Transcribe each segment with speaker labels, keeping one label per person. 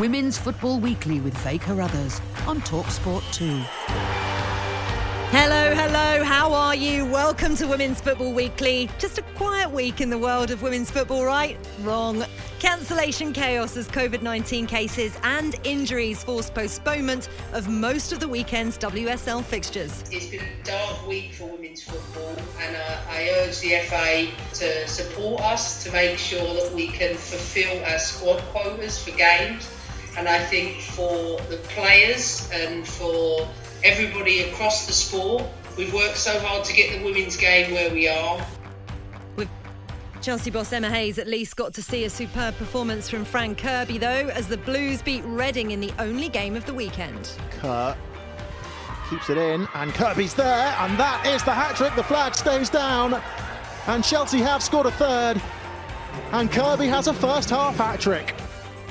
Speaker 1: Women's Football Weekly with Faye Carruthers on Talksport 2.
Speaker 2: Hello, hello, how are you? Welcome to Women's Football Weekly. Just a quiet week in the world of women's football, right? Wrong. Cancellation chaos as COVID 19 cases and injuries forced postponement of most of the weekend's WSL fixtures.
Speaker 3: It's been a dark week for women's football, and uh, I urge the FA to support us to make sure that we can fulfil our squad quotas for games. And I think for the players and for everybody across the sport, we've worked so hard to get the women's game where we are.
Speaker 2: With Chelsea boss Emma Hayes at least got to see a superb performance from Fran Kirby, though, as the Blues beat Reading in the only game of the weekend.
Speaker 4: Kerr keeps it in, and Kirby's there, and that is the hat trick. The flag stays down, and Chelsea have scored a third, and Kirby has a first half hat trick.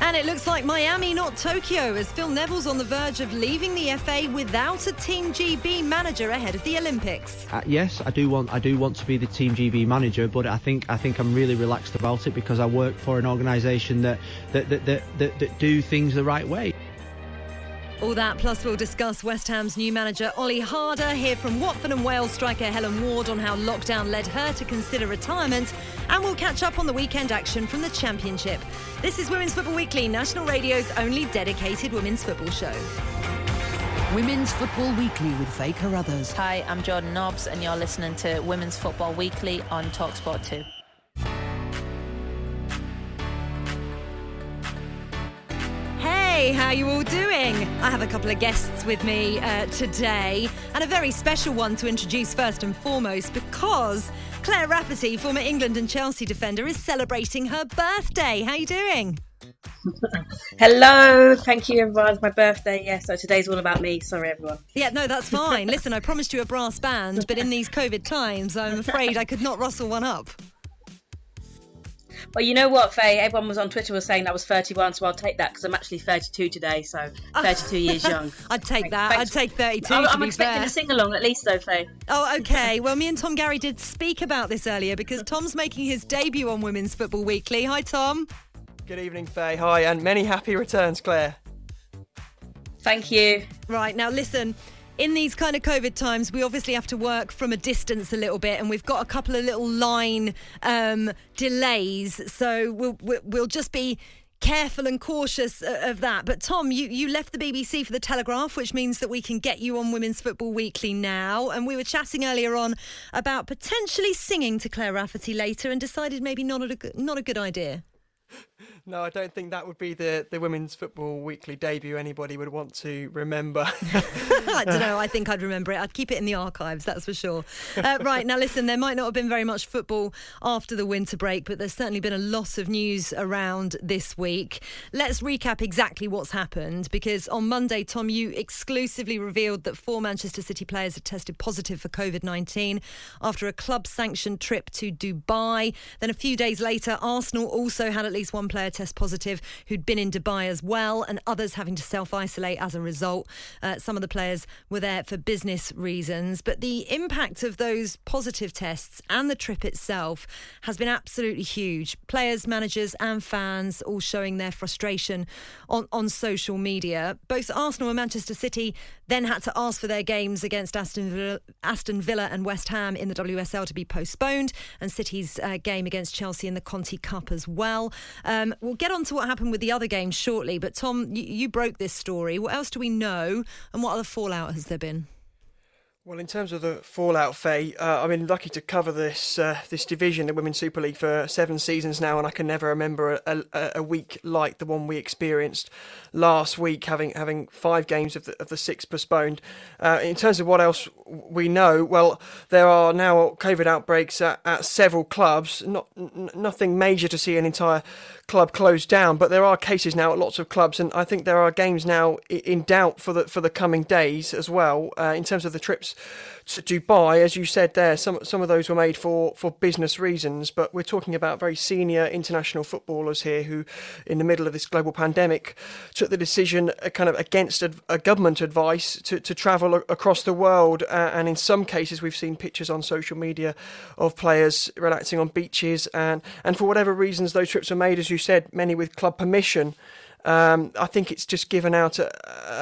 Speaker 2: And it looks like Miami, not Tokyo, as Phil Neville's on the verge of leaving the FA without a Team GB manager ahead of the Olympics.
Speaker 5: Uh, yes, I do want I do want to be the Team GB manager, but I think I think I'm really relaxed about it because I work for an organisation that that, that, that, that that do things the right way.
Speaker 2: All that, plus we'll discuss West Ham's new manager Olli Harder, hear from Watford and Wales striker Helen Ward on how lockdown led her to consider retirement, and we'll catch up on the weekend action from the Championship. This is Women's Football Weekly, National Radio's only dedicated women's football show.
Speaker 1: Women's Football Weekly with Faye Carruthers.
Speaker 6: Hi, I'm Jordan Nobbs, and you're listening to Women's Football Weekly on Talksport 2.
Speaker 2: Hey, how are you all doing? I have a couple of guests with me uh, today, and a very special one to introduce first and foremost because Claire Rafferty, former England and Chelsea defender, is celebrating her birthday. How are you doing?
Speaker 7: Hello, thank you everyone. It's my birthday, yeah, so today's all about me. Sorry everyone.
Speaker 2: Yeah, no, that's fine. Listen, I promised you a brass band, but in these COVID times, I'm afraid I could not rustle one up.
Speaker 7: Well, you know what, Faye? Everyone was on Twitter was saying I was 31, so I'll take that because I'm actually 32 today, so ah. 32 years young.
Speaker 2: I'd take that.
Speaker 7: Thanks.
Speaker 2: I'd take 32.
Speaker 7: I'm,
Speaker 2: to
Speaker 7: I'm
Speaker 2: be
Speaker 7: expecting
Speaker 2: fair.
Speaker 7: a sing along at least, though, Faye.
Speaker 2: Oh, okay. Well, me and Tom Garry did speak about this earlier because Tom's making his debut on Women's Football Weekly. Hi, Tom.
Speaker 8: Good evening, Faye. Hi, and many happy returns, Claire.
Speaker 7: Thank you.
Speaker 2: Right, now listen. In these kind of COVID times, we obviously have to work from a distance a little bit, and we've got a couple of little line um, delays. So we'll, we'll just be careful and cautious of that. But Tom, you, you left the BBC for the Telegraph, which means that we can get you on Women's Football Weekly now. And we were chatting earlier on about potentially singing to Claire Rafferty later, and decided maybe not a not a good idea.
Speaker 8: No, I don't think that would be the, the Women's Football Weekly debut anybody would want to remember.
Speaker 2: I don't know. I think I'd remember it. I'd keep it in the archives, that's for sure. Uh, right, now listen, there might not have been very much football after the winter break, but there's certainly been a lot of news around this week. Let's recap exactly what's happened because on Monday, Tom, you exclusively revealed that four Manchester City players had tested positive for COVID 19 after a club sanctioned trip to Dubai. Then a few days later, Arsenal also had at least one player test positive who'd been in Dubai as well, and others having to self isolate as a result. Uh, some of the players were there for business reasons, but the impact of those positive tests and the trip itself has been absolutely huge. Players, managers, and fans all showing their frustration on, on social media. Both Arsenal and Manchester City then had to ask for their games against Aston Villa, Aston Villa and West Ham in the WSL to be postponed, and City's uh, game against Chelsea in the Conti Cup as well. Um, we'll get on to what happened with the other games shortly, but Tom, you, you broke this story. What else do we know, and what other fallout has there been?
Speaker 8: Well, in terms of the fallout, Faye, uh, I've been lucky to cover this uh, this division, the Women's Super League, for seven seasons now, and I can never remember a, a, a, week like the one we experienced last week, having having five games of the, of the six postponed. Uh, in terms of what else we know, well, there are now COVID outbreaks at, at several clubs. Not n- nothing major to see an entire club closed down, but there are cases now at lots of clubs, and I think there are games now in doubt for the for the coming days as well. Uh, in terms of the trips to Dubai, as you said there, some some of those were made for, for business reasons, but we're talking about very senior international footballers here who, in the middle of this global pandemic, took the decision uh, kind of against a, a government advice to, to travel across the world. Uh, and in some cases, we've seen pictures on social media of players relaxing on beaches, and, and for whatever reasons those trips were made, as you said, many with club permission. Um, I think it's just given out a,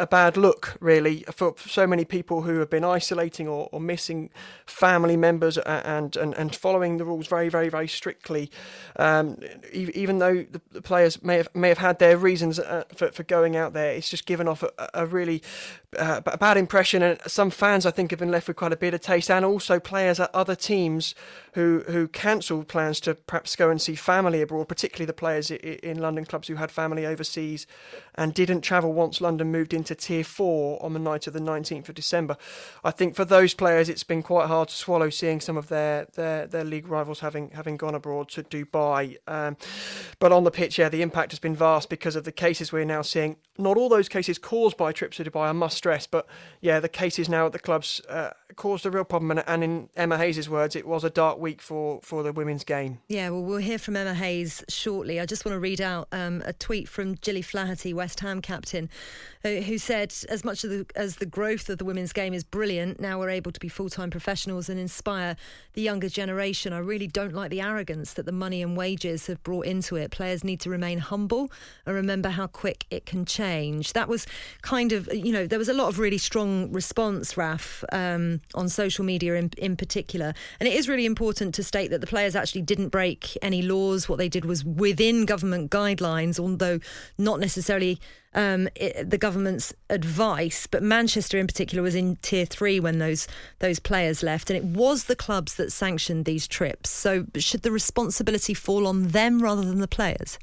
Speaker 8: a, bad look, really, for so many people who have been isolating or, or missing family members and, and, and following the rules very, very, very strictly. Um, even though the, players may have may have had their reasons uh, for, for going out there, it's just given off a, a really uh, bad impression, and some fans I think have been left with quite a bitter taste, and also players at other teams who who cancelled plans to perhaps go and see family abroad, particularly the players in London clubs who had family overseas and didn't travel once London moved into Tier Four on the night of the 19th of December. I think for those players, it's been quite hard to swallow seeing some of their their, their league rivals having having gone abroad to Dubai. Um, but on the pitch, yeah, the impact has been vast because of the cases we're now seeing. Not all those cases caused by trips to Dubai, I must stress. But yeah, the cases now at the clubs uh, caused a real problem. And, in Emma Hayes' words, it was a dark week for, for the women's game.
Speaker 2: Yeah, well, we'll hear from Emma Hayes shortly. I just want to read out um, a tweet from Gilly Flaherty, West Ham captain, who said, as much the, as the growth of the women's game is brilliant, now we're able to be full time professionals and inspire the younger generation. I really don't like the arrogance that the money and wages have brought into it. Players need to remain humble and remember how quick it can change. That was kind of, you know, there was a lot of really strong response, Raf, um, on social media in, in particular. And it is really important to state that the players actually didn't break any laws. What they did was within government guidelines, although not necessarily um, it, the government's advice. But Manchester, in particular, was in tier three when those those players left, and it was the clubs that sanctioned these trips. So should the responsibility fall on them rather than the players?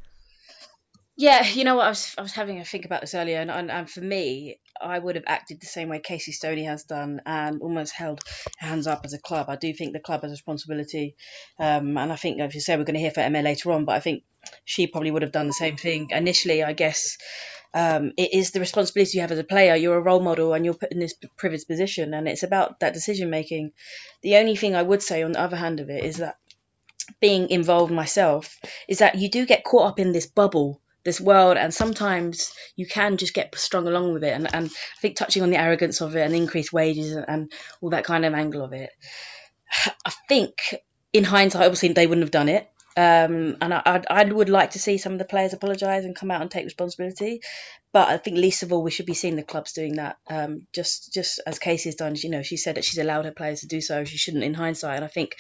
Speaker 7: Yeah, you know what? I was I was having a think about this earlier, and, and, and for me, I would have acted the same way Casey Stoney has done, and almost held hands up as a club. I do think the club has a responsibility, um, and I think, as you say, we're going to hear from Emma later on, but I think she probably would have done the same thing initially. I guess um, it is the responsibility you have as a player. You're a role model and you're put in this privileged position, and it's about that decision making. The only thing I would say on the other hand of it is that being involved myself is that you do get caught up in this bubble this world and sometimes you can just get strung along with it and, and i think touching on the arrogance of it and increased wages and, and all that kind of angle of it i think in hindsight obviously they wouldn't have done it um, and I, I, would like to see some of the players apologise and come out and take responsibility. But I think least of all, we should be seeing the clubs doing that. Um, just just as Casey's done, you know, she said that she's allowed her players to do so. She shouldn't, in hindsight. And I think,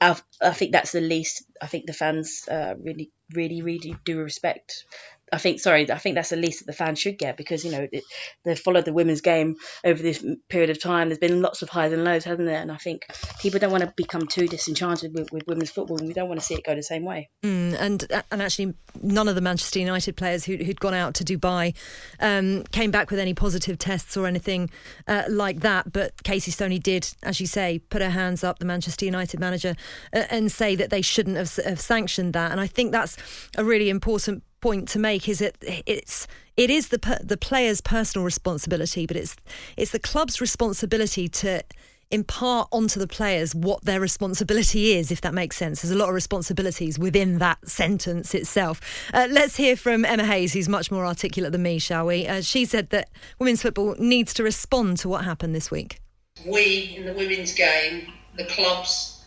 Speaker 7: I, I think that's the least. I think the fans uh, really, really, really do respect I think, sorry, I think that's the least that the fans should get because you know it, they've followed the women's game over this period of time. There's been lots of highs and lows, hasn't there? And I think people don't want to become too disenchanted with, with women's football, and we don't want to see it go the same way.
Speaker 2: Mm, and and actually, none of the Manchester United players who, who'd gone out to Dubai um, came back with any positive tests or anything uh, like that. But Casey Stoney did, as you say, put her hands up, the Manchester United manager, uh, and say that they shouldn't have, have sanctioned that. And I think that's a really important point to make is it it's it is the the player's personal responsibility, but it's it's the club's responsibility to impart onto the players what their responsibility is, if that makes sense. There's a lot of responsibilities within that sentence itself. Uh, let's hear from Emma Hayes, who's much more articulate than me, shall we? Uh, she said that women's football needs to respond to what happened this week.
Speaker 3: We in the women's game, the clubs,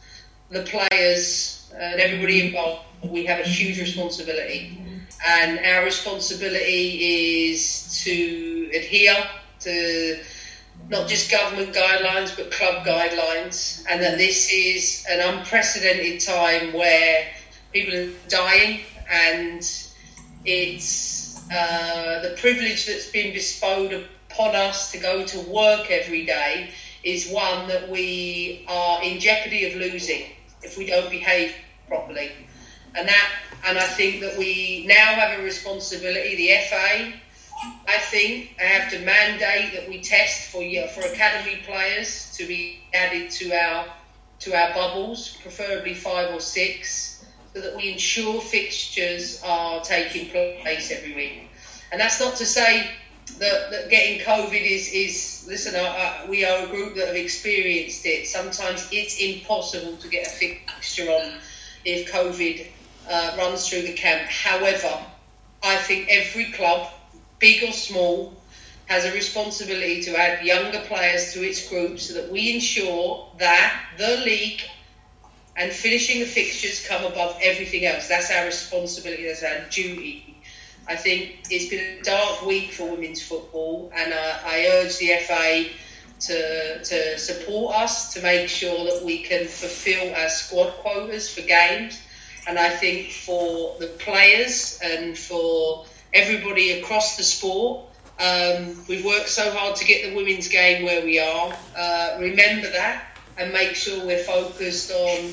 Speaker 3: the players, uh, and everybody involved, we have a huge responsibility and our responsibility is to adhere to not just government guidelines but club guidelines, and that this is an unprecedented time where people are dying and it's uh, the privilege that's been bestowed upon us to go to work every day is one that we are in jeopardy of losing if we don't behave properly. And that and I think that we now have a responsibility. The FA, I think, I have to mandate that we test for for academy players to be added to our to our bubbles, preferably five or six, so that we ensure fixtures are taking place every week. And that's not to say that, that getting COVID is is listen. Uh, uh, we are a group that have experienced it. Sometimes it's impossible to get a fixture on if COVID uh, runs through the camp. However, I think every club, big or small, has a responsibility to add younger players to its group so that we ensure that the league and finishing the fixtures come above everything else. That's our responsibility, that's our duty. I think it's been a dark week for women's football, and uh, I urge the FA to, to support us to make sure that we can fulfil our squad quotas for games and I think for the players and for everybody across the sport, um, we've worked so hard to get the women's game where we are. Uh, remember that and make sure we're focused on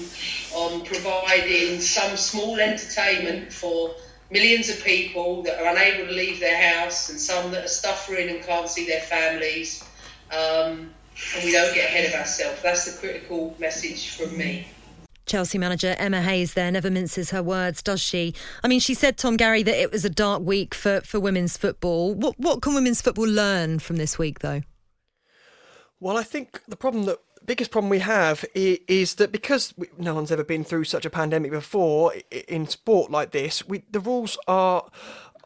Speaker 3: on providing some small entertainment for millions of people that are unable to leave their house and some that are suffering and can't see their families. Um, and we don't get ahead of ourselves. That's the critical message from me.
Speaker 2: Chelsea manager Emma Hayes there never minces her words, does she? I mean, she said, Tom Garry, that it was a dark week for, for women's football. What, what can women's football learn from this week, though?
Speaker 8: Well, I think the problem that biggest problem we have is that because no one's ever been through such a pandemic before in sport like this, we, the rules are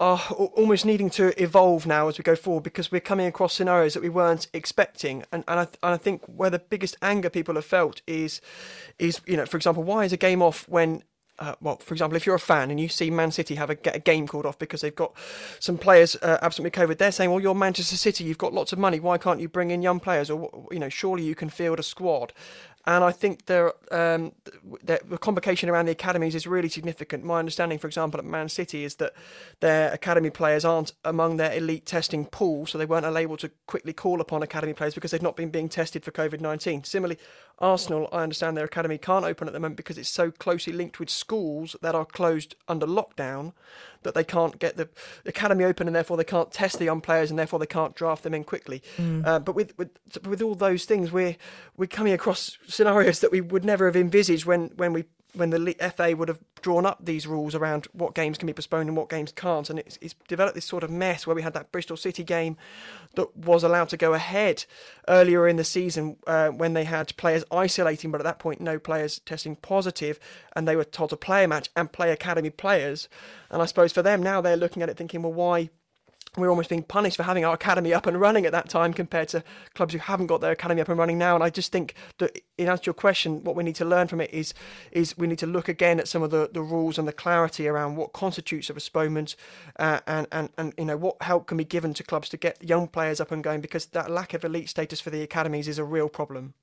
Speaker 8: are almost needing to evolve now as we go forward because we're coming across scenarios that we weren't expecting. And, and, I, and I think where the biggest anger people have felt is, is you know, for example, why is a game off when uh, well, for example, if you're a fan and you see Man City have a, a game called off because they've got some players uh, absent with COVID, they're saying, "Well, you're Manchester City, you've got lots of money. Why can't you bring in young players? Or you know, surely you can field a squad." And I think um, the, the complication around the academies is really significant. My understanding, for example, at Man City is that their academy players aren't among their elite testing pool, so they weren't able to quickly call upon academy players because they've not been being tested for COVID 19. Similarly, Arsenal, I understand their academy can't open at the moment because it's so closely linked with schools that are closed under lockdown that they can't get the academy open and therefore they can't test the young players and therefore they can't draft them in quickly. Mm. Uh, but with, with with all those things, we're we're coming across scenarios that we would never have envisaged when when we when the FA would have drawn up these rules around what games can be postponed and what games can't, and it's, it's, developed this sort of mess where we had that Bristol City game that was allowed to go ahead earlier in the season uh, when they had players isolating, but at that point no players testing positive, and they were told to play a match and play academy players. And I suppose for them now they're looking at it thinking, well, why we're almost being punished for having our academy up and running at that time compared to clubs who haven't got their academy up and running now. And I just think that in answer to your question, what we need to learn from it is is we need to look again at some of the, the rules and the clarity around what constitutes a postponement uh, and, and, and you know what help can be given to clubs to get young players up and going because that lack of elite status for the academies is a real problem.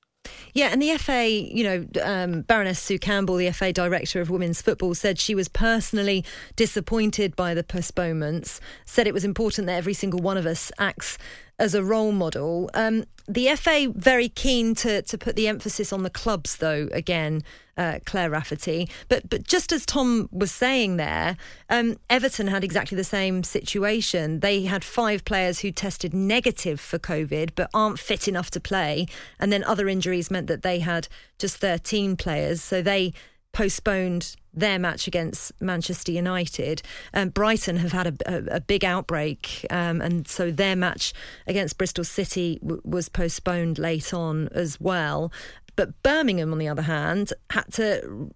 Speaker 2: Yeah, and the FA, you know, um, Baroness Sue Campbell, the FA director of women's football, said she was personally disappointed by the postponements. Said it was important that every single one of us acts as a role model. Um, the FA very keen to to put the emphasis on the clubs, though. Again, uh, Claire Rafferty. But but just as Tom was saying there, um, Everton had exactly the same situation. They had five players who tested negative for COVID, but aren't fit enough to play, and then other injuries meant that they had just thirteen players. So they postponed their match against Manchester United. Um, Brighton have had a, a, a big outbreak, um, and so their match against Bristol City w- was postponed late on as well. But Birmingham, on the other hand, had to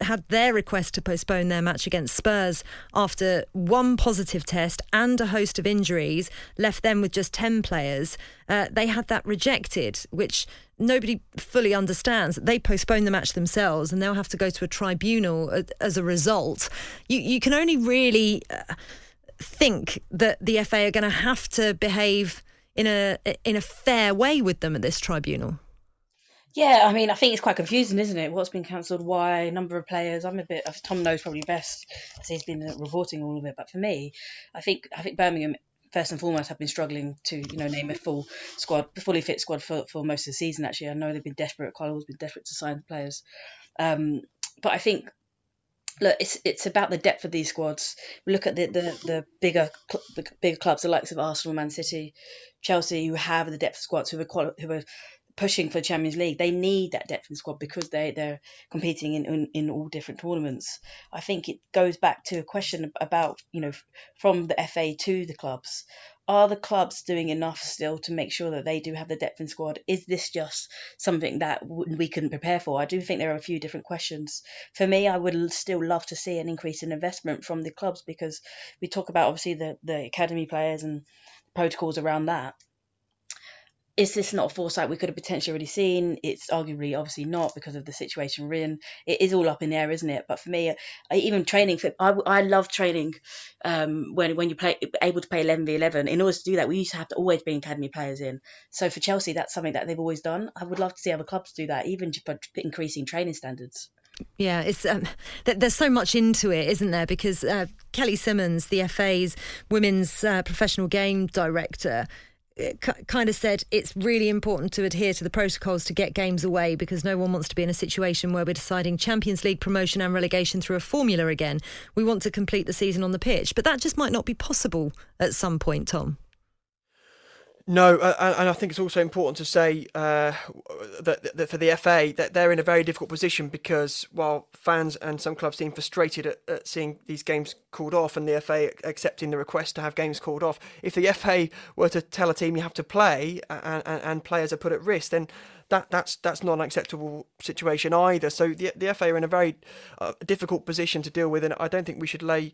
Speaker 2: had their request to postpone their match against Spurs after one positive test and a host of injuries left them with just 10 players. Uh, they had that rejected, which nobody fully understands. They postponed the match themselves and they'll have to go to a tribunal as a result. You, you can only really uh, think that the FA are going to have to behave in a in a fair way with them at this tribunal.
Speaker 7: Yeah, I mean, I think it's quite confusing, isn't it? What's been cancelled? Why? Number of players. I'm a bit. Tom knows probably best, as he's been reporting all of it. But for me, I think I think Birmingham first and foremost have been struggling to you know name a full squad, fully fit squad for, for most of the season. Actually, I know they've been desperate. Carla's been desperate to sign players, um, but I think look, it's it's about the depth of these squads. Look at the the, the bigger the bigger clubs, the likes of Arsenal, Man City, Chelsea, who have the depth of squads, who are who are pushing for Champions League, they need that depth in squad because they they're competing in, in, in all different tournaments. I think it goes back to a question about you know from the FA to the clubs. Are the clubs doing enough still to make sure that they do have the depth in squad? Is this just something that we can prepare for? I do think there are a few different questions. For me, I would still love to see an increase in investment from the clubs because we talk about obviously the, the academy players and protocols around that is this not a foresight we could have potentially already seen? It's arguably obviously not because of the situation we're in. It is all up in the air, isn't it? But for me, I, even training, for, I, I love training um, when when you play able to play 11 v 11. In order to do that, we used to have to always bring academy players in. So for Chelsea, that's something that they've always done. I would love to see other clubs do that, even just for increasing training standards.
Speaker 2: Yeah, it's um, th- there's so much into it, isn't there? Because uh, Kelly Simmons, the FA's women's uh, professional game director, kind of said it's really important to adhere to the protocols to get games away because no one wants to be in a situation where we're deciding Champions League promotion and relegation through a formula again. We want to complete the season on the pitch, but that just might not be possible at some point, Tom.
Speaker 8: No, uh, and I think it's also important to say uh, that, that, for the FA that they're in a very difficult position because while fans and some clubs seem frustrated at, at, seeing these games called off and the FA accepting the request to have games called off, if the FA were to tell a team you have to play and, and, and players are put at risk, then that that's that's not an acceptable situation either. So the the FA are in a very uh, difficult position to deal with, and I don't think we should lay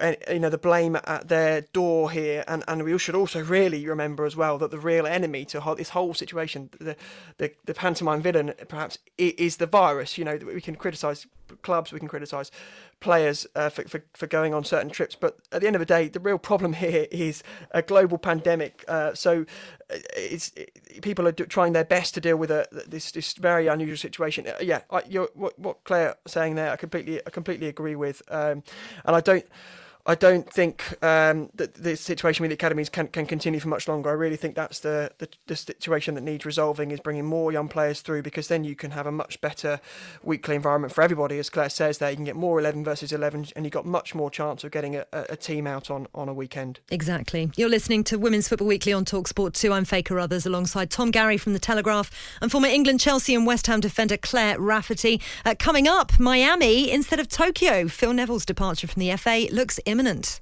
Speaker 8: uh, you know the blame at their door here. And, and we should also really remember as well that the real enemy to this whole situation, the the, the pantomime villain, perhaps is the virus. You know we can criticise clubs, we can criticise players uh, for, for, for going on certain trips. But at the end of the day, the real problem here is a global pandemic. Uh, so uh, it's it, people are do, trying their best to deal with a, this this very unusual situation. Uh, yeah, I, what what Claire saying there, I completely I completely agree with, um, and I don't. I don't think um, that the situation with the academies can, can continue for much longer. I really think that's the, the, the situation that needs resolving is bringing more young players through because then you can have a much better weekly environment for everybody. As Claire says there, you can get more 11 versus 11 and you've got much more chance of getting a, a team out on, on a weekend.
Speaker 2: Exactly. You're listening to Women's Football Weekly on Talksport 2. I'm Faye Carruthers alongside Tom Garry from The Telegraph and former England, Chelsea and West Ham defender Claire Rafferty. Uh, coming up, Miami instead of Tokyo. Phil Neville's departure from the FA looks imminent imminent.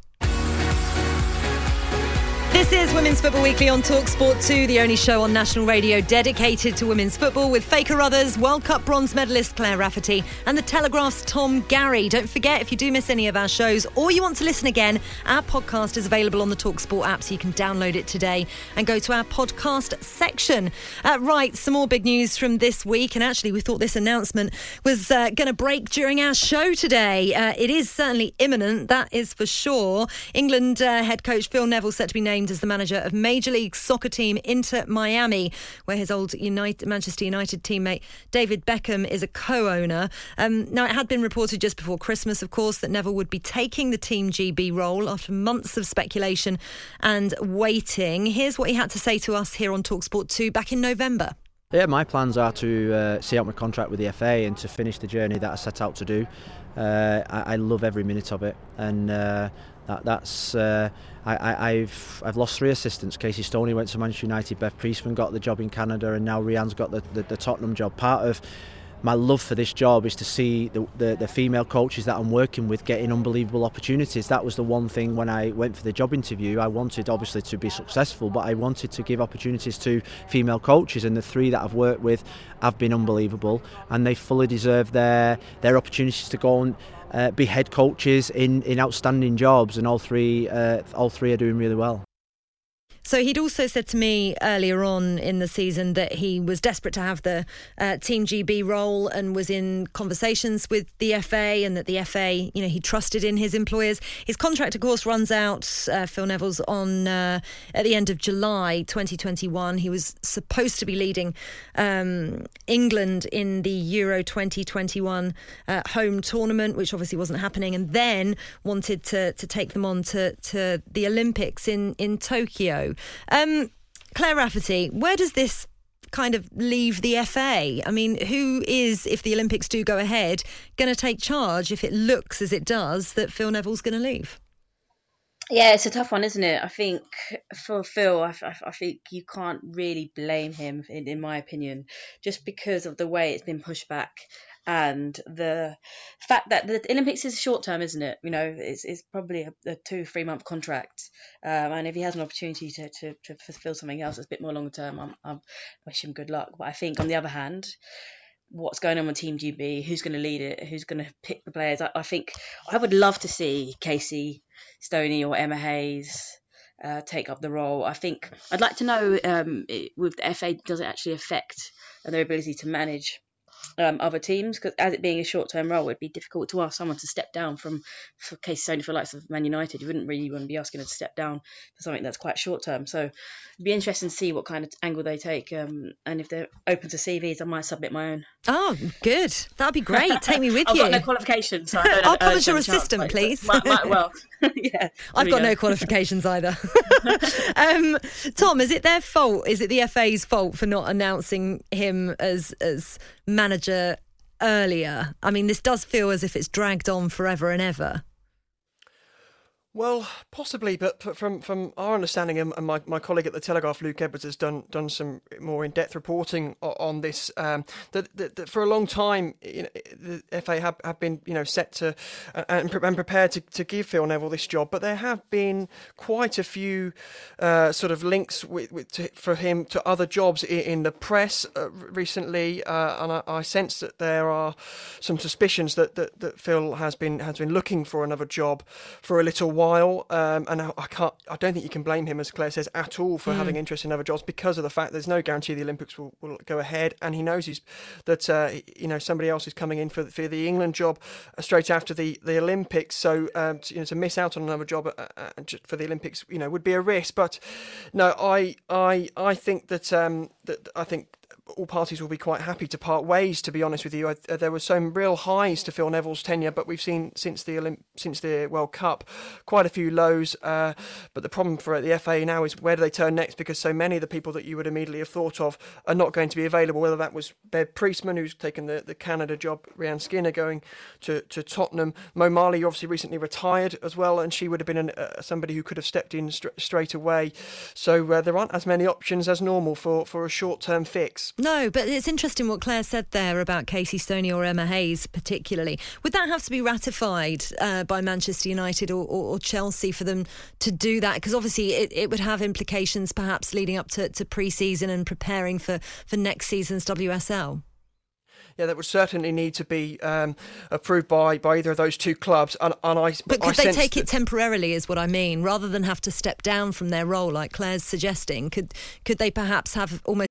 Speaker 2: This is Women's Football Weekly on Talksport 2, the only show on national radio dedicated to women's football with Faye Carruthers, World Cup bronze medalist Claire Rafferty, and the Telegraph's Tom Garry. Don't forget, if you do miss any of our shows or you want to listen again, our podcast is available on the Talksport app, so you can download it today and go to our podcast section. Uh, right, some more big news from this week, and actually, we thought this announcement was uh, going to break during our show today. Uh, it is certainly imminent, that is for sure. England uh, head coach Phil Neville set to be named named as the manager of Major League Soccer team Inter Miami, where his old United, Manchester United teammate David Beckham is a co-owner. Um, now, it had been reported just before Christmas, of course, that Neville would be taking the Team GB role after months of speculation and waiting. Here's what he had to say to us here on Talksport 2 back in November.
Speaker 5: Yeah, my plans are to uh, see out my contract with the FA and to finish the journey that I set out to do. Uh, I, I, love every minute of it, and uh, that, that's uh, I, have I've lost three assistants. Casey Stoney went to Manchester United. Bev Priestman got the job in Canada, and now Rehanne's got the, the, the Tottenham job. Part of my love for this job is to see the, the, the, female coaches that I'm working with getting unbelievable opportunities. That was the one thing when I went for the job interview. I wanted obviously to be successful, but I wanted to give opportunities to female coaches, and the three that I've worked with have been unbelievable, and they fully deserve their their opportunities to go and uh, be head coaches in, in outstanding jobs, and all three uh, all three are doing really well.
Speaker 2: So he'd also said to me earlier on in the season that he was desperate to have the uh, Team GB role and was in conversations with the FA and that the FA, you know, he trusted in his employers. His contract, of course, runs out, uh, Phil Neville's, on uh, at the end of July 2021. He was supposed to be leading um, England in the Euro 2021 uh, home tournament, which obviously wasn't happening, and then wanted to, to take them on to, to the Olympics in, in Tokyo. Um, Claire Rafferty, where does this kind of leave the FA? I mean, who is, if the Olympics do go ahead, going to take charge if it looks as it does that Phil Neville's going to leave?
Speaker 7: Yeah, it's a tough one, isn't it? I think for Phil, I, I, I think you can't really blame him, in, in my opinion, just because of the way it's been pushed back and the fact that the Olympics is short term, isn't it? You know, it's, it's probably a, a two, three month contract. Um, and if he has an opportunity to, to, to fulfill something else that's a bit more long term, I'm wish him good luck. But I think on the other hand, what's going on with Team GB, who's going to lead it, who's going to pick the players. I, I, think I would love to see Casey Stoney or Emma Hayes uh, take up the role. I think I'd like to know um, it, with the FA, does it actually affect their ability to manage um, other teams because as it being a short term role, it'd be difficult to ask someone to step down from for case only for likes of Man United. You wouldn't really want to be asking them to step down for something that's quite short term. So it'd be interesting to see what kind of angle they take, um, and if they're open to CVs, I might submit my own.
Speaker 2: Oh, good. That'd be great. Take me with
Speaker 7: I've
Speaker 2: you.
Speaker 7: I've got no qualifications. So
Speaker 2: I'll come as your assistant, chance, please.
Speaker 7: Might, might well, yeah.
Speaker 2: I've got go. no qualifications either. um, Tom, is it their fault? Is it the FA's fault for not announcing him as as manager earlier? I mean, this does feel as if it's dragged on forever and ever.
Speaker 8: Well, possibly, but from from our understanding, and my, my colleague at the Telegraph, Luke Edwards, has done done some more in depth reporting on this. Um, that, that, that, for a long time, you know, the FA have, have been you know set to and, and prepared to, to give Phil Neville this job, but there have been quite a few uh, sort of links with, with to, for him to other jobs in, in the press uh, recently, uh, and I, I, sense that there are some suspicions that, that, that Phil has been has been looking for another job for a little while while, um, and I, I, can't. I don't think you can blame him, as Claire says, at all for mm. having interest in other jobs because of the fact there's no guarantee the Olympics will, will go ahead, and he knows he's, that uh, you know somebody else is coming in for, for the England job uh, straight after the, the Olympics. So um, to, you know, to miss out on another job uh, uh for the Olympics, you know, would be a risk. But no, I I I think that um, that I think all parties will be quite happy to part ways. To be honest with you, I, uh, there were some real highs to Phil Neville's tenure, but we've seen since the Olymp- since the World Cup quite a few lows. Uh, but the problem for the FA now is where do they turn next? Because so many of the people that you would immediately have thought of are not going to be available. Whether that was Bev Priestman, who's taken the, the Canada job, Rehanne Skinner going to, to Tottenham, Mo Marley obviously recently retired as well, and she would have been an, uh, somebody who could have stepped in st- straight away. So uh, there aren't as many options as normal for, for a short term fix.
Speaker 2: No, but it's interesting what Claire said there about Casey Stoney or Emma Hayes, particularly. Would that have to be ratified uh, by Manchester United or, or, or, Chelsea for them to do that? Because obviously it, it would have implications perhaps leading up to, to pre season and preparing for, for next season's WSL
Speaker 8: yeah, that would certainly need to be um, approved by, by either of those two clubs. And, and I,
Speaker 2: but could
Speaker 8: I
Speaker 2: they take it temporarily? Is what I mean, rather than have to step down from their role, like Claire's suggesting. Could could they perhaps have almost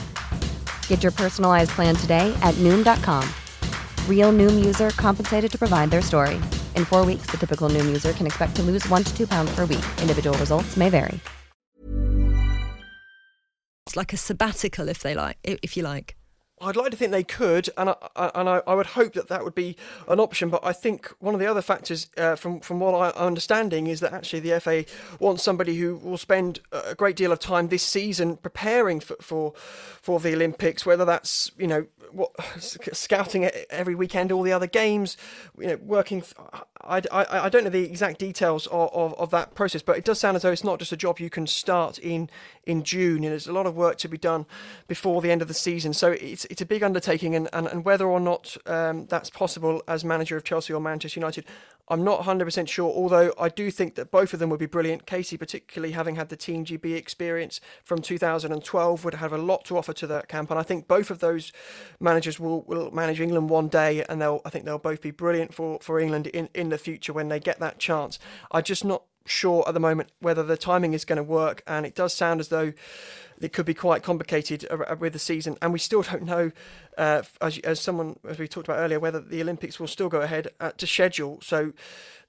Speaker 9: Get your personalized plan today at Noom.com. Real Noom user compensated to provide their story. In four weeks, the typical Noom user can expect to lose one to two pounds per week. Individual results may vary.
Speaker 2: It's like a sabbatical, if they like, if you like.
Speaker 8: I'd like to think they could, and I, and I, I, would hope that that would be an option. But I think one of the other factors, uh, from from what I'm understanding, is that actually the FA wants somebody who will spend a great deal of time this season preparing for for, for the Olympics. Whether that's you know what, scouting every weekend, all the other games, you know, working. I, I, I don't know the exact details of, of, of, that process, but it does sound as though it's not just a job you can start in in June. and there's a lot of work to be done before the end of the season. So it's it's a big undertaking, and, and, and whether or not um, that's possible as manager of Chelsea or Manchester United, I'm not 100% sure, although I do think that both of them would be brilliant. Casey, particularly having had the Team GB experience from 2012, would have a lot to offer to that camp. And I think both of those managers will, will manage England one day, and they'll I think they'll both be brilliant for, for England in, in the future when they get that chance. I'm just not sure at the moment whether the timing is going to work, and it does sound as though it could be quite complicated with the season, and we still don't know, uh, as, as someone as we talked about earlier, whether the Olympics will still go ahead uh, to schedule. So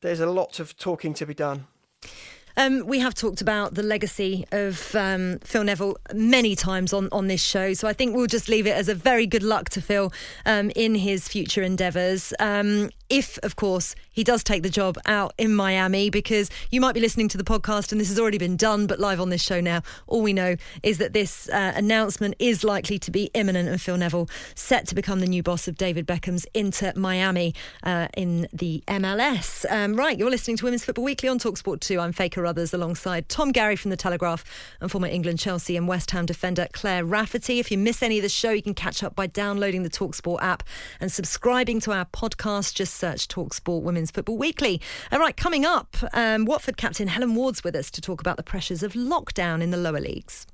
Speaker 8: there's a lot of talking to be done.
Speaker 2: Um, we have talked about the legacy of um, Phil Neville many times on, on this show, so I think we'll just leave it as a very good luck to Phil um, in his future endeavours. Um, if, of course, he does take the job out in Miami, because you might be listening to the podcast and this has already been done, but live on this show now, all we know is that this uh, announcement is likely to be imminent and Phil Neville set to become the new boss of David Beckham's Inter Miami uh, in the MLS. Um, right, you're listening to Women's Football Weekly on Talksport 2. I'm Faye Carruthers alongside Tom Garry from The Telegraph and former England, Chelsea, and West Ham defender Claire Rafferty. If you miss any of the show, you can catch up by downloading the Talksport app and subscribing to our podcast. Just search Talksport Women's Football Weekly. All right, coming up, um, Watford captain Helen Ward's with us to talk about the pressures of lockdown in the lower leagues.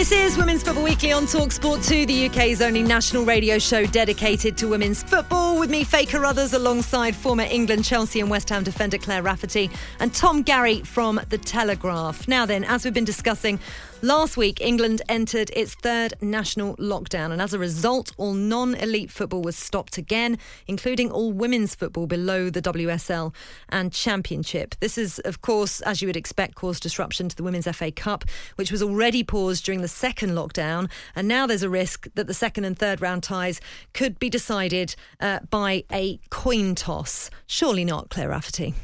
Speaker 2: This is Women's Football Weekly on Talksport 2, the UK's only national radio show dedicated to women's football. With me, Faye Carruthers, alongside former England, Chelsea, and West Ham defender Claire Rafferty, and Tom Garry from The Telegraph. Now, then, as we've been discussing, Last week, England entered its third national lockdown, and as a result, all non elite football was stopped again, including all women's football below the WSL and Championship. This is, of course, as you would expect, caused disruption to the Women's FA Cup, which was already paused during the second lockdown. And now there's a risk that the second and third round ties could be decided uh, by a coin toss. Surely not, Claire Rafferty.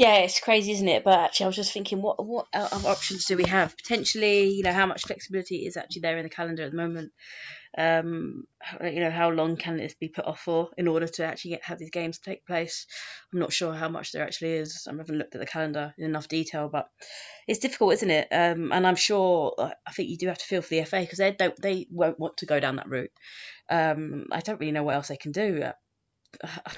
Speaker 7: Yeah, it's crazy, isn't it? But actually, I was just thinking, what what other options do we have? Potentially, you know, how much flexibility is actually there in the calendar at the moment? Um, you know, how long can this be put off for in order to actually get have these games take place? I'm not sure how much there actually is. I haven't looked at the calendar in enough detail, but it's difficult, isn't it? Um, and I'm sure I think you do have to feel for the FA because they don't they won't want to go down that route. Um, I don't really know what else they can do.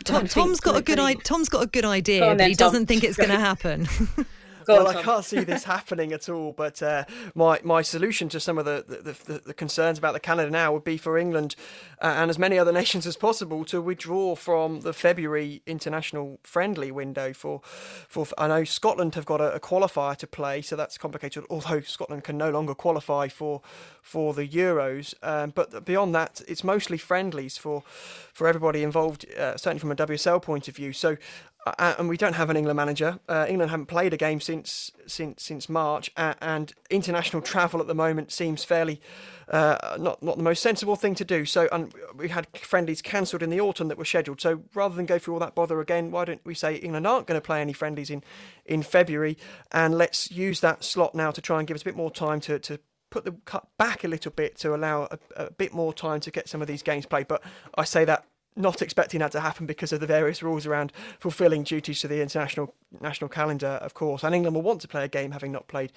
Speaker 2: Tom, Tom's got a good I- Tom's got a good idea, but he doesn't think it's going to happen.
Speaker 8: well, I can't see this happening at all. But uh, my my solution to some of the the, the, the, concerns about the Canada now would be for England uh, and as many other nations as possible to withdraw from the February international friendly window. For for I know Scotland have got a, a qualifier to play, so that's complicated. Although Scotland can no longer qualify for for the Euros, um, but beyond that, it's mostly friendlies for for everybody involved. Uh, certainly from a WSL point of view. So uh, and we don't have an England manager. Uh, England haven't played a game since since since March, uh, and international travel at the moment seems fairly uh, not not the most sensible thing to do. So, and we had friendlies cancelled in the autumn that were scheduled. So, rather than go through all that bother again, why don't we say England aren't going to play any friendlies in in February, and let's use that slot now to try and give us a bit more time to to put the cut back a little bit to allow a, a, bit more time to get some of these games played. But I say that not expecting that to happen because of the various rules around fulfilling duties to the international national calendar, of course. And England will want to play a game having not played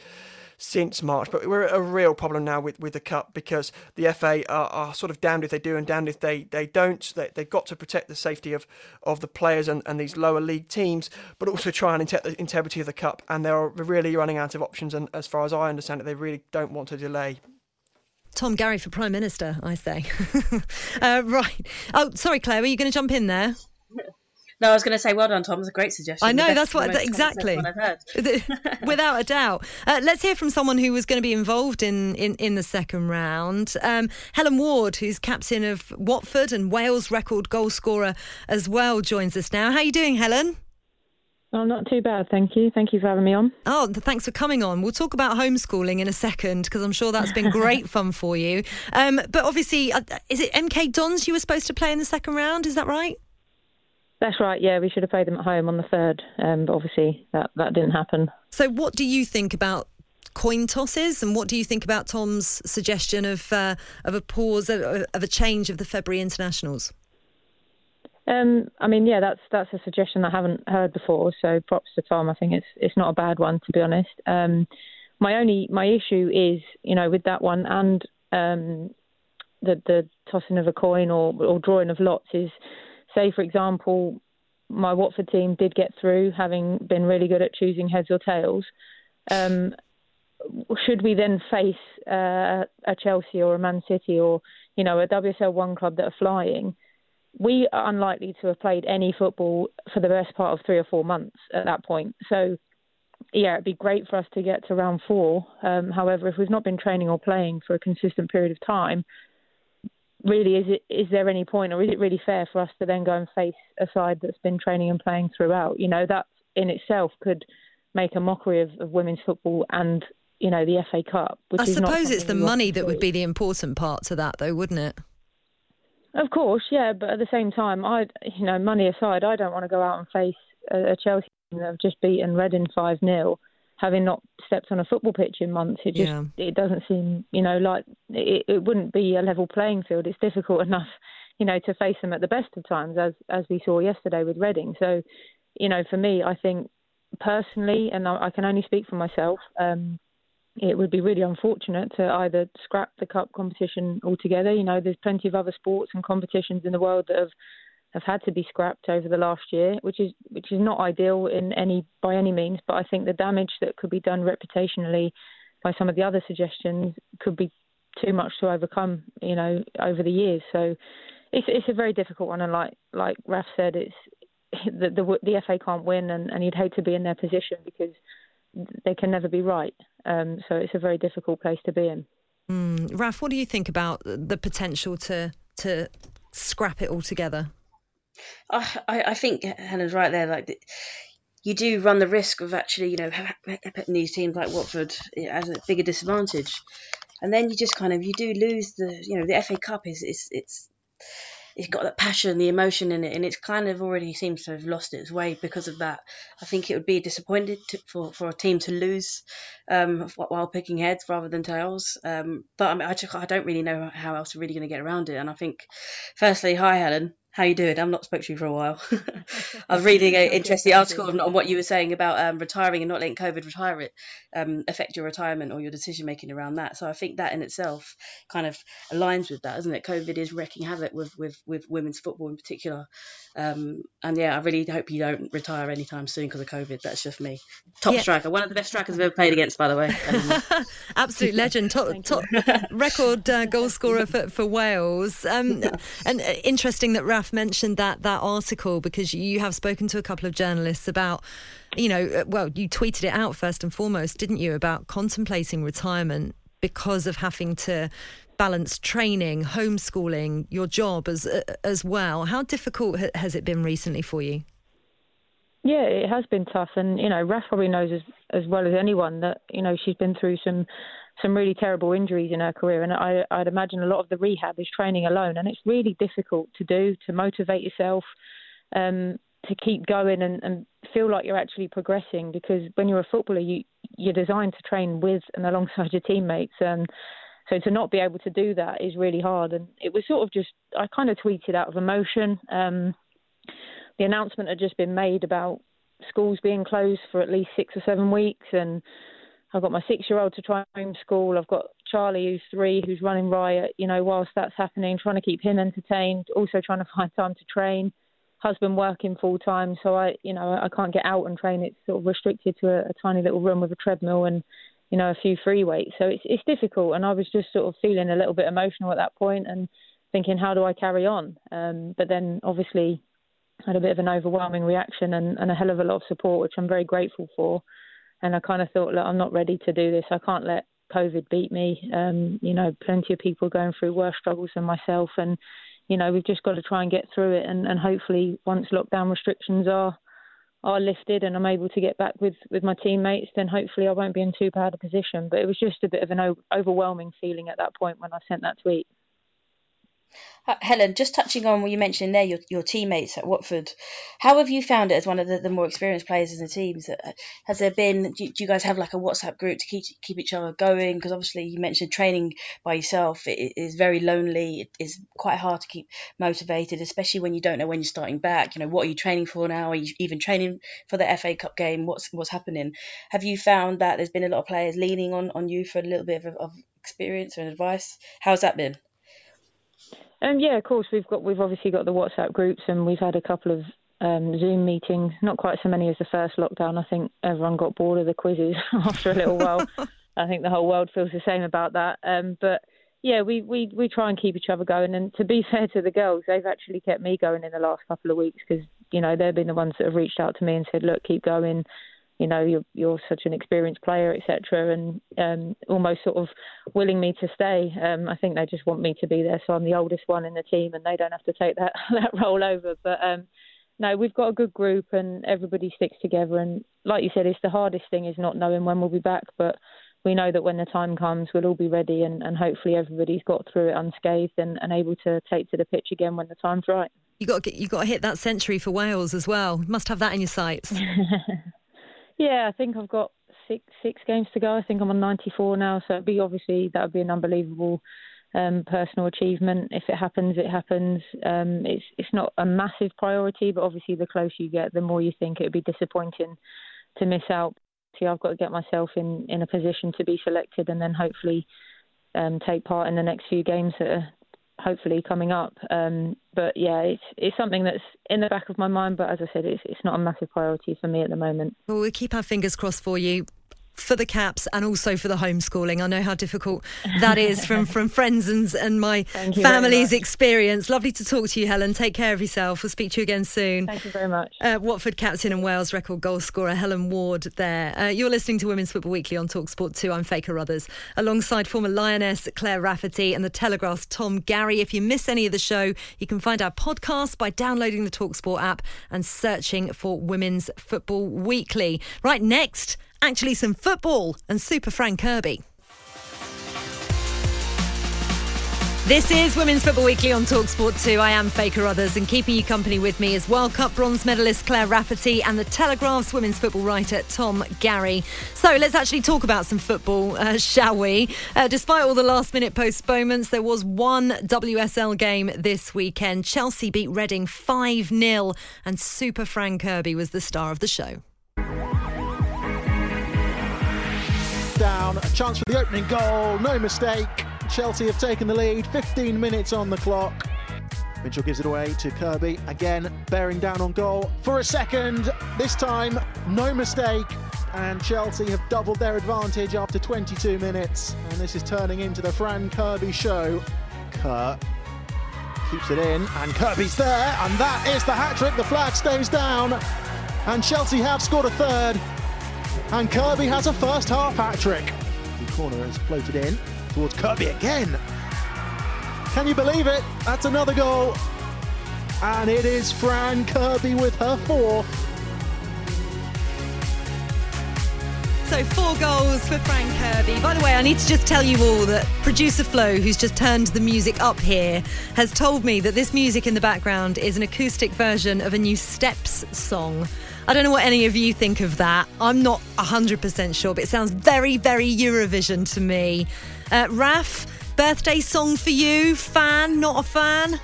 Speaker 8: since March. But we're at a real problem now with, with the Cup because the FA are, are sort of damned if they do and damned if they, they don't. They, they've got to protect the safety of, of the players and, and these lower league teams, but also try and protect the integrity of the Cup. And they're really running out of options. And as far as I understand it, they really don't want to delay
Speaker 2: Tom Garry for Prime Minister, I say. uh, right. Oh, sorry, Claire, were you going to jump in there?
Speaker 7: No, I was going to say, well done, Tom. It's a great suggestion.
Speaker 2: I know that's what exactly. Without a doubt. Uh, let's hear from someone who was going to be involved in in, in the second round. Um, Helen Ward, who's captain of Watford and Wales record goal scorer as well, joins us now. How are you doing, Helen?
Speaker 10: Oh, not too bad, thank you. Thank you for having me on.
Speaker 2: Oh, thanks for coming on. We'll talk about homeschooling in a second because I'm sure that's been great fun for you. Um, but obviously, uh, is it MK Dons you were supposed to play in the second round? Is that right?
Speaker 10: That's right. Yeah, we should have played them at home on the third, um, but obviously that that didn't happen.
Speaker 2: So, what do you think about coin tosses, and what do you think about Tom's suggestion of uh, of a pause of, of a change of the February internationals?
Speaker 10: Um, I mean, yeah, that's that's a suggestion I haven't heard before. So props to Tom. I think it's it's not a bad one to be honest. Um, my only my issue is you know with that one and um, the the tossing of a coin or or drawing of lots is say for example my Watford team did get through having been really good at choosing heads or tails. Um, should we then face uh, a Chelsea or a Man City or you know a WSL one club that are flying? We are unlikely to have played any football for the best part of three or four months at that point. So, yeah, it'd be great for us to get to round four. Um, however, if we've not been training or playing for a consistent period of time, really, is it is there any point, or is it really fair for us to then go and face a side that's been training and playing throughout? You know, that in itself could make a mockery of, of women's football and you know the FA Cup.
Speaker 2: I suppose it's the money that would be the important part to that, though, wouldn't it?
Speaker 10: Of course, yeah, but at the same time, I, you know, money aside, I don't want to go out and face a, a Chelsea team that have just beaten Reading five 0 having not stepped on a football pitch in months. It just, yeah. it doesn't seem, you know, like it, it wouldn't be a level playing field. It's difficult enough, you know, to face them at the best of times, as as we saw yesterday with Reading. So, you know, for me, I think personally, and I, I can only speak for myself. Um, it would be really unfortunate to either scrap the cup competition altogether. You know, there's plenty of other sports and competitions in the world that have have had to be scrapped over the last year, which is which is not ideal in any by any means. But I think the damage that could be done reputationally by some of the other suggestions could be too much to overcome. You know, over the years. So it's it's a very difficult one, and like like Raf said, it's the the, the FA can't win, and, and you'd hate to be in their position because they can never be right. Um, so it's a very difficult place to be in.
Speaker 2: Mm. Raf, what do you think about the potential to to scrap it all together?
Speaker 7: I, I think Helen's right there. Like you do run the risk of actually, you know, putting these teams like Watford as a bigger disadvantage, and then you just kind of you do lose the, you know, the FA Cup is is it's it's got that passion, the emotion in it, and it's kind of already seems to have lost its way because of that. I think it would be disappointed to, for for a team to lose um, while picking heads rather than tails. Um, but I, mean, I, just, I don't really know how else we're really going to get around it. And I think, firstly, hi Helen. How you doing? I've not spoke to you for a while. I was reading an interesting article on, on, what you were saying about um, retiring and not letting COVID retire it um, affect your retirement or your decision making around that. So I think that in itself kind of aligns with that, isn't it? COVID is wreaking havoc with with, with women's football in particular. Um, and yeah, I really hope you don't retire anytime soon because of COVID. That's just me. Top yeah. striker, one of the best strikers I've ever played against, by the way.
Speaker 2: Absolute legend, top, top record uh, goal scorer for, for Wales. Um, and uh, interesting that Raf mentioned that that article because you have spoken to a couple of journalists about you know uh, well you tweeted it out first and foremost didn't you about contemplating retirement because of having to balance training homeschooling your job as uh, as well. How difficult has it been recently for you?
Speaker 10: Yeah, it has been tough, and you know, Raf probably knows as as well as anyone that you know she's been through some some really terrible injuries in her career, and I, I'd imagine a lot of the rehab is training alone, and it's really difficult to do to motivate yourself, um, to keep going and, and feel like you're actually progressing. Because when you're a footballer, you you're designed to train with and alongside your teammates, and so to not be able to do that is really hard. And it was sort of just I kind of tweeted out of emotion. Um, the announcement had just been made about schools being closed for at least six or seven weeks, and I've got my six year old to try and homeschool. I've got Charlie, who's three, who's running riot, you know, whilst that's happening, trying to keep him entertained, also trying to find time to train. Husband working full time, so I, you know, I can't get out and train. It's sort of restricted to a, a tiny little room with a treadmill and, you know, a few free weights. So it's it's difficult, and I was just sort of feeling a little bit emotional at that point and thinking, how do I carry on? Um, but then obviously had a bit of an overwhelming reaction and, and a hell of a lot of support, which I'm very grateful for and I kind of thought, look, I'm not ready to do this. I can't let COVID beat me. Um, you know, plenty of people going through worse struggles than myself, and you know, we've just got to try and get through it. And, and hopefully, once lockdown restrictions are are lifted and I'm able to get back with with my teammates, then hopefully I won't be in too bad a position. But it was just a bit of an o- overwhelming feeling at that point when I sent that tweet.
Speaker 7: Uh, Helen, just touching on what you mentioned there, your, your teammates at Watford, how have you found it as one of the, the more experienced players in the teams? Uh, has there been, do, do you guys have like a WhatsApp group to keep keep each other going? Because obviously you mentioned training by yourself it is very lonely. It is quite hard to keep motivated, especially when you don't know when you're starting back. You know, what are you training for now? Are you even training for the FA Cup game? What's what's happening? Have you found that there's been a lot of players leaning on, on you for a little bit of, of experience and advice? How's that been?
Speaker 10: Um, yeah, of course we've got we've obviously got the WhatsApp groups and we've had a couple of um, Zoom meetings. Not quite so many as the first lockdown. I think everyone got bored of the quizzes after a little while. I think the whole world feels the same about that. Um, but yeah, we, we we try and keep each other going. And to be fair to the girls, they've actually kept me going in the last couple of weeks because you know they've been the ones that have reached out to me and said, look, keep going you know you're you're such an experienced player etc and um, almost sort of willing me to stay um, I think they just want me to be there so I'm the oldest one in the team and they don't have to take that that role over but um, no we've got a good group and everybody sticks together and like you said it's the hardest thing is not knowing when we'll be back but we know that when the time comes we'll all be ready and, and hopefully everybody's got through it unscathed and, and able to take to the pitch again when the time's right
Speaker 2: you got to get, you got to hit that century for Wales as well. You must have that in your sights.
Speaker 10: Yeah, I think I've got six six games to go. I think I'm on 94 now, so it'd be obviously that would be an unbelievable um, personal achievement. If it happens, it happens. Um, it's it's not a massive priority, but obviously the closer you get, the more you think it would be disappointing to miss out. See, I've got to get myself in in a position to be selected, and then hopefully um, take part in the next few games that are hopefully coming up. Um, but yeah, it's it's something that's in the back of my mind. But as I said, it's it's not a massive priority for me at the moment.
Speaker 2: Well, we'll keep our fingers crossed for you for the caps and also for the homeschooling. I know how difficult that is from, from friends and, and my family's experience. Lovely to talk to you, Helen. Take care of yourself. We'll speak to you again soon.
Speaker 10: Thank you very much. Uh,
Speaker 2: Watford captain and Wales record goal scorer Helen Ward there. Uh, you're listening to Women's Football Weekly on Talksport 2. I'm Faye Carruthers alongside former Lioness Claire Rafferty and the Telegraph's Tom Garry. If you miss any of the show, you can find our podcast by downloading the Talksport app and searching for Women's Football Weekly. Right, next, actually some football and Super Fran Kirby. This is Women's Football Weekly on Talksport 2. I am Faye Carruthers, and keeping you company with me is World Cup bronze medalist Claire Rafferty and the Telegraph's women's football writer Tom Garry. So let's actually talk about some football, uh, shall we? Uh, despite all the last minute postponements, there was one WSL game this weekend. Chelsea beat Reading 5 0, and Super Fran Kirby was the star of the show.
Speaker 4: Down, a chance for the opening goal, no mistake. Chelsea have taken the lead, 15 minutes on the clock. Mitchell gives it away to Kirby, again bearing down on goal for a second. This time, no mistake, and Chelsea have doubled their advantage after 22 minutes. And this is turning into the Fran Kirby show. Kerr keeps it in, and Kirby's there, and that is the hat trick. The flag stays down, and Chelsea have scored a third, and Kirby has a first half hat trick. Corner is floated in towards Kirby again. Can you believe it? That's another goal. And it is Fran Kirby with her fourth.
Speaker 2: So four goals for Fran Kirby. By the way, I need to just tell you all that producer Flo, who's just turned the music up here, has told me that this music in the background is an acoustic version of a new Steps song. I don't know what any of you think of that. I'm not 100% sure, but it sounds very, very Eurovision to me. Uh, Raf, birthday song for you? Fan, not a fan?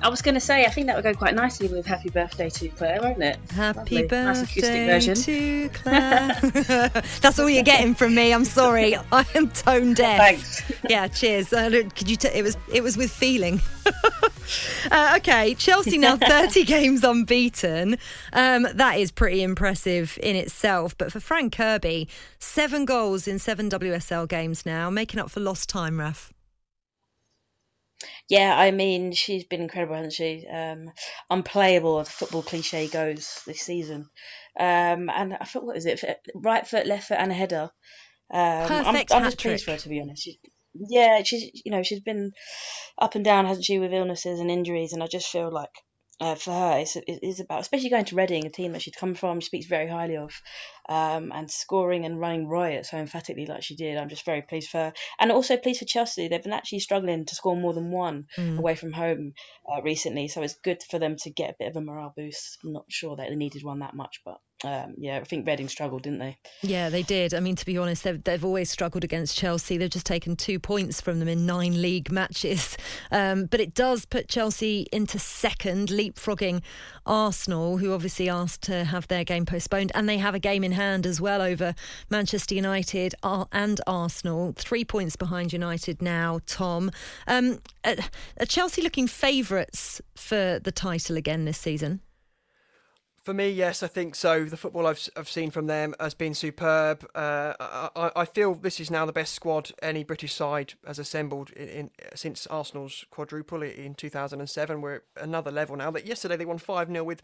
Speaker 7: I was going to say, I think that would go quite nicely with "Happy Birthday to Claire," won't it?
Speaker 2: Happy
Speaker 7: Lovely.
Speaker 2: birthday
Speaker 7: version.
Speaker 2: to Claire. That's all you're getting from me. I'm sorry. I am tone deaf.
Speaker 7: Thanks.
Speaker 2: Yeah, cheers. Uh, could you? T- it was it was with feeling. uh, okay, Chelsea now 30 games unbeaten. Um, that is pretty impressive in itself. But for Fran Kirby, seven goals in seven WSL games now, making up for lost time, Raf.
Speaker 7: Yeah, I mean, she's been incredible, hasn't she? Um, unplayable, as football cliche goes this season. Um, and I thought, what is it? Right foot, left foot, and a header. Um, I'm,
Speaker 2: Perfect
Speaker 7: I'm just pleased for her, to be honest. She, yeah, she's you know she's been up and down, hasn't she, with illnesses and injuries, and I just feel like uh, for her it's, it is about, especially going to Reading, a team that she'd come from, she speaks very highly of, um, and scoring and running riot so emphatically like she did. I'm just very pleased for her, and also pleased for Chelsea. They've been actually struggling to score more than one
Speaker 2: Mm.
Speaker 7: away from home uh, recently, so it's good for them to get a bit of a morale boost. I'm not sure that they needed one that much, but um, yeah, I think Reading struggled, didn't they?
Speaker 2: Yeah, they did. I mean, to be honest, they've, they've always struggled against Chelsea. They've just taken two points from them in nine league matches. Um, but it does put Chelsea into second, leapfrogging Arsenal, who obviously asked to have their game postponed. And they have a game in hand as well over Manchester United and Arsenal. Three points behind United now, Tom. Um, are Chelsea looking favourites for the title again this season?
Speaker 8: For me, yes, I think so. The football I've, I've seen from them has been superb. Uh, I, I feel this is now the best squad any British side has assembled in, in since Arsenal's quadruple in 2007. We're at another level now. That yesterday they won five 0 with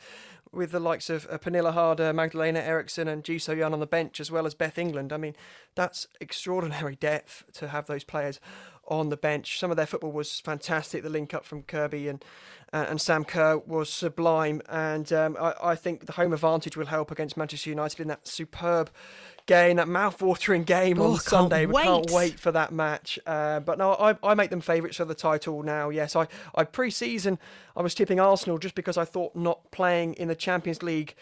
Speaker 8: with the likes of uh, Pernille Harder, Magdalena Eriksson, and Ji So-yun on the bench, as well as Beth England. I mean, that's extraordinary depth to have those players on the bench. Some of their football was fantastic. The link up from Kirby and uh, and Sam Kerr was sublime. And um, I, I think the home advantage will help against Manchester United in that superb game, that mouth-watering game
Speaker 2: Oh,
Speaker 8: on Sunday. We can't
Speaker 2: wait.
Speaker 8: wait for that match. Uh, but no, I, I make them favourites for the title now. Yes, I, I pre-season I was tipping Arsenal just because I thought not playing in the Champions League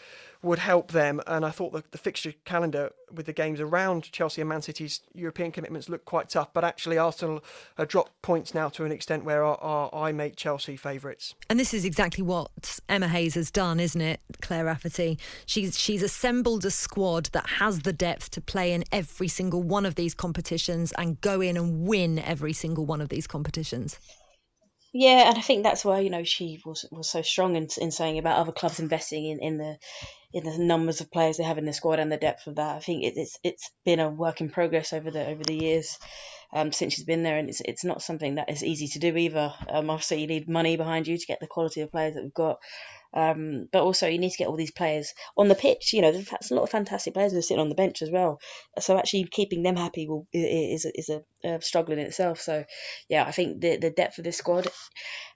Speaker 8: would help them, and I thought the, the fixture calendar with the games around Chelsea and Man City's European commitments looked quite tough. But actually, Arsenal have dropped points now to an extent where I, I, I make Chelsea favourites.
Speaker 2: And this is exactly what Emma Hayes has done, isn't it, Claire Rafferty? She's she's assembled a squad that has the depth to play in every single one of these competitions and go in and win every single one of these competitions.
Speaker 7: Yeah, and I think that's why you know she was was so strong in in saying about other clubs investing in, in the in the numbers of players they have in the squad and the depth of that. I think it, it's it's been a work in progress over the over the years um, since she's been there, and it's it's not something that is easy to do either. Um, obviously, you need money behind you to get the quality of players that we've got. Um, but also you need to get all these players on the pitch. You know, there's a lot of fantastic players who are sitting on the bench as well. So actually keeping them happy will is is a, a struggle in itself. So yeah, I think the the depth of this squad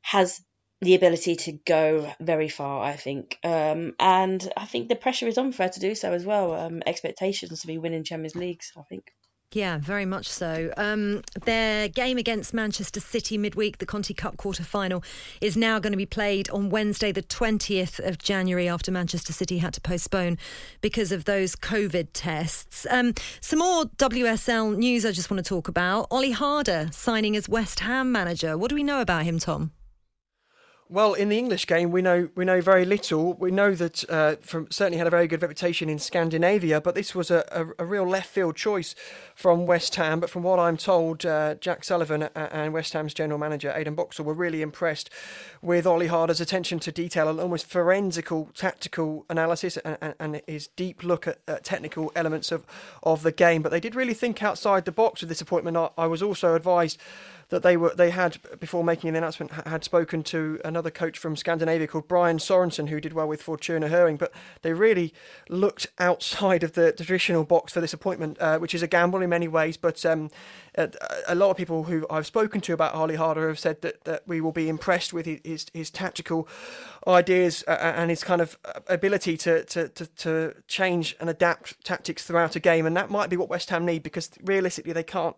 Speaker 7: has the ability to go very far. I think, um, and I think the pressure is on for her to do so as well. Um, expectations to be winning Champions Leagues. I think.
Speaker 2: Yeah, very much so. Um, their game against Manchester City midweek, the Conti Cup quarter final, is now going to be played on Wednesday, the 20th of January, after Manchester City had to postpone because of those COVID tests. Um, some more WSL news I just want to talk about. Olli Harder signing as West Ham manager. What do we know about him, Tom?
Speaker 8: Well, in the English game, we know we know very little. We know that uh, from certainly had a very good reputation in Scandinavia, but this was a, a, a real left field choice from West Ham. But from what I'm told, uh, Jack Sullivan and West Ham's general manager Aidan Boxall were really impressed with Olli Harder's attention to detail and almost forensical tactical analysis and, and, and his deep look at, at, technical elements of, of the game. But they did really think outside the box with this appointment. I, I was also advised that they were they had before making the announcement had spoken to another coach from Scandinavia called Brian Sorensen who did well with Fortuna Hjørring, but they really looked outside of the traditional box for this appointment, uh, which is a gamble in many ways. But um, a, lot of people who I've spoken to about Olli Harder have said that, that we will be impressed with his his, tactical ideas uh, and his kind of ability to, to, to, to change and adapt tactics throughout a game, and that might be what West Ham need because realistically they can't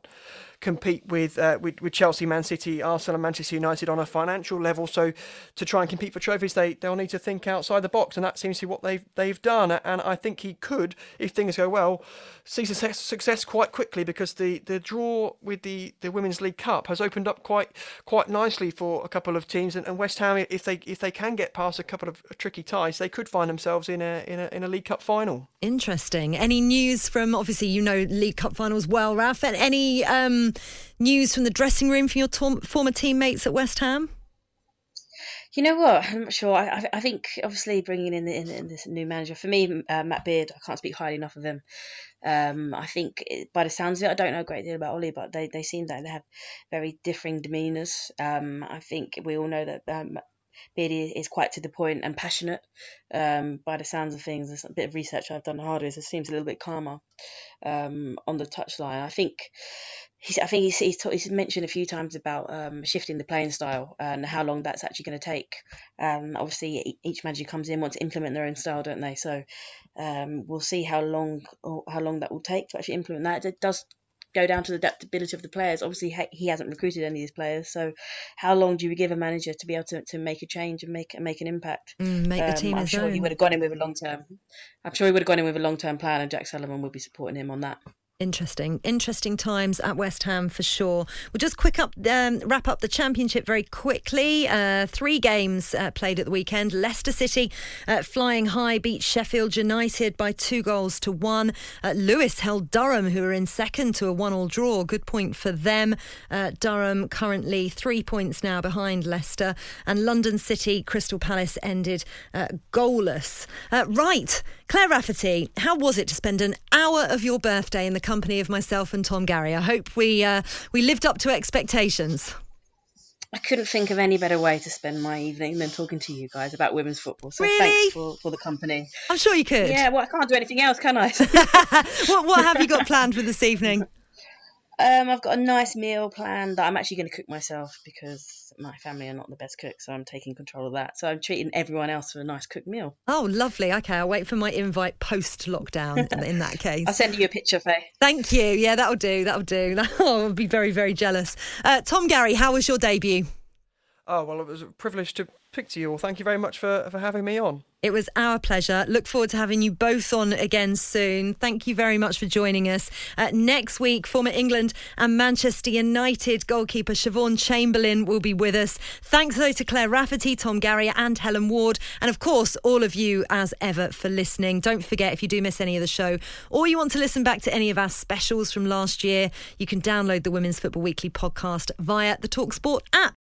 Speaker 8: compete with, uh, with, with Chelsea, Man City, Arsenal, and Manchester United on a financial level. So to try and compete for trophies, they they'll need to think outside the box, and that seems to be what they've they've done. And I think he could, if things go well, see success, success quite quickly because the, the draw with the, the Women's League Cup has opened up quite quite nicely for a couple of teams. And, and West Ham, if they if they can get past a couple of tricky ties, they could find themselves in a in a in a League Cup final.
Speaker 2: Interesting. Any news from obviously you know League Cup finals well, Raf? And any um, news from the dressing room from your former teammates at West Ham?
Speaker 7: You know what? I'm not sure. I, I think obviously bringing in, the, in, in, this new manager for me, uh, Matt Beard. I can't speak highly enough of him. Um, I think it, by the sounds of it, I don't know a great deal about Olli, but they, they seem like they have very differing demeanours. Um, I think we all know that um, Beard is quite to the point and passionate. Um, by the sounds of things, there's a bit of research I've done harder. It seems a little bit calmer um, on the touchline. I think he's, I think he's, he's, he's, mentioned a few times about um, shifting the playing style and how long that's actually going to take. Um, obviously, each manager comes in wants to implement their own style, don't they? So um, we'll see how long how long that will take to actually implement that. It does go down to the adaptability of the players. Obviously, he hasn't recruited any of these players, so how long do you give a manager to be able to, to make a change and make make an impact?
Speaker 2: Mm, make the um, team.
Speaker 7: I'm sure own. he would have gone in with a long term. I'm sure he would have gone in with a long term plan, and Jack Sullivan would be supporting him on that.
Speaker 2: Interesting, interesting times at West Ham for sure. We'll just quick up, um, wrap up the championship very quickly. Uh, three games uh, played at the weekend. Leicester City uh, flying high beat Sheffield United by two goals to one. Uh, Lewes held Durham, who are in second, to a one-all draw. Good point for them. Uh, Durham currently three points now behind Leicester, and London City Crystal Palace ended uh, goalless. right, Claire Rafferty, how was it to spend an hour of your birthday in the company of myself and Tom Garry. I hope we uh, we lived up to expectations.
Speaker 7: I couldn't think of any better way to spend my evening than talking to you guys about women's football. So
Speaker 2: really?
Speaker 7: thanks for, for the company.
Speaker 2: I'm sure you could.
Speaker 7: Yeah, well, I can't do anything else, can I?
Speaker 2: what, what have you got planned for this evening?
Speaker 7: Um, I've got a nice meal planned that I'm actually going to cook myself because my family are not the best cooks, so I'm taking control of that. So I'm treating everyone else to a nice cooked meal.
Speaker 2: Oh, lovely. Okay, I'll wait for my invite post lockdown in, in, that case.
Speaker 7: I'll send you a picture, Faye.
Speaker 2: Thank you. Yeah, that'll do. That'll do. I'll be very, very jealous. Uh, Tom Garry, how was your debut?
Speaker 8: Oh, well, it was a privilege to speak to you all. Thank you very much for, for having me on.
Speaker 2: It was our pleasure. Look forward to having you both on again soon. Thank you very much for joining us. Uh, next week, former England and Manchester United goalkeeper Siobhan Chamberlain will be with us. Thanks though to Claire Rafferty, Tom Garry, and Helen Ward, and of course, all of you as ever for listening. Don't forget if you do miss any of the show or you want to listen back to any of our specials from last year, you can download the Women's Football Weekly podcast via the Talksport app.